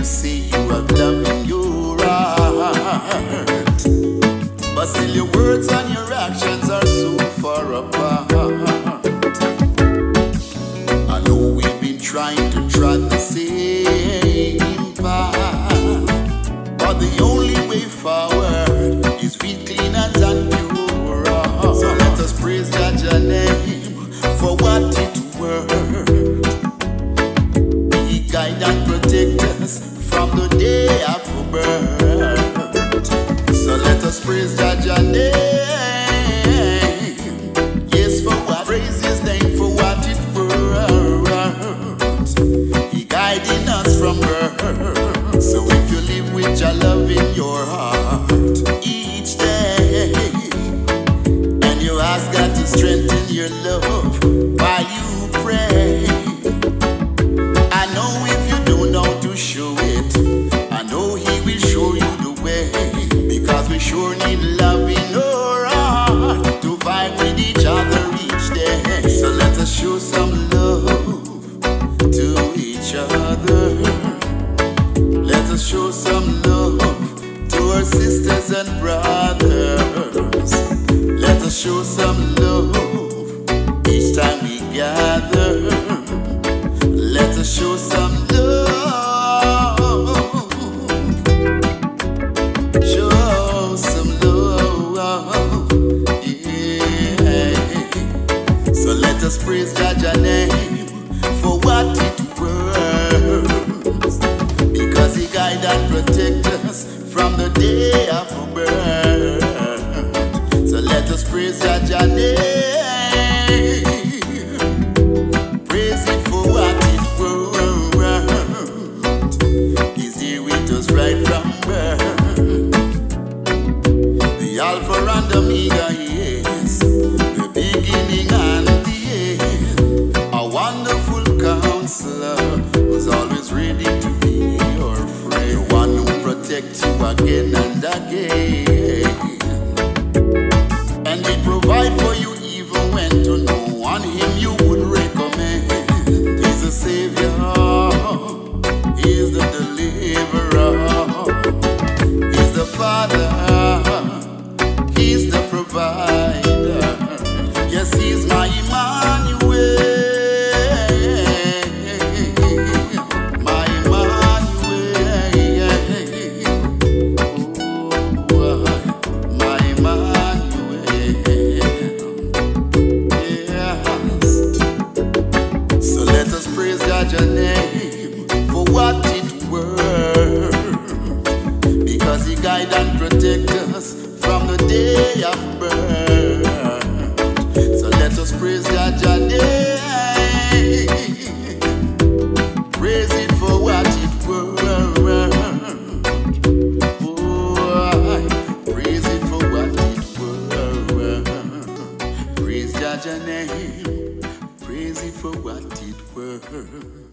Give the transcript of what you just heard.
you see you have love in your heart. But still your words and your actions are so far apart. I know we've been trying to try the same path. But the only way forward is with clean and pure heart. So let us praise God's name for what it were. He guide and protect us day of birth. So let us praise Jah name. Sure need love in our heart to vibe with each other each day. So let us show some love to each other. Let us show some love to our sisters and brothers. Let us show some love Us praise Jah name for what it worth. Because He guide and protect us from the day of birth. So let us praise Jah name. Who's always ready to be your friend. The one who protects you again and again. God's name for what it worth. Because He guide and protect us from the day of birth. So let us praise God's name. Praise it for what it. Oh, praise it for what it. Praise Jah name praise it for what it were.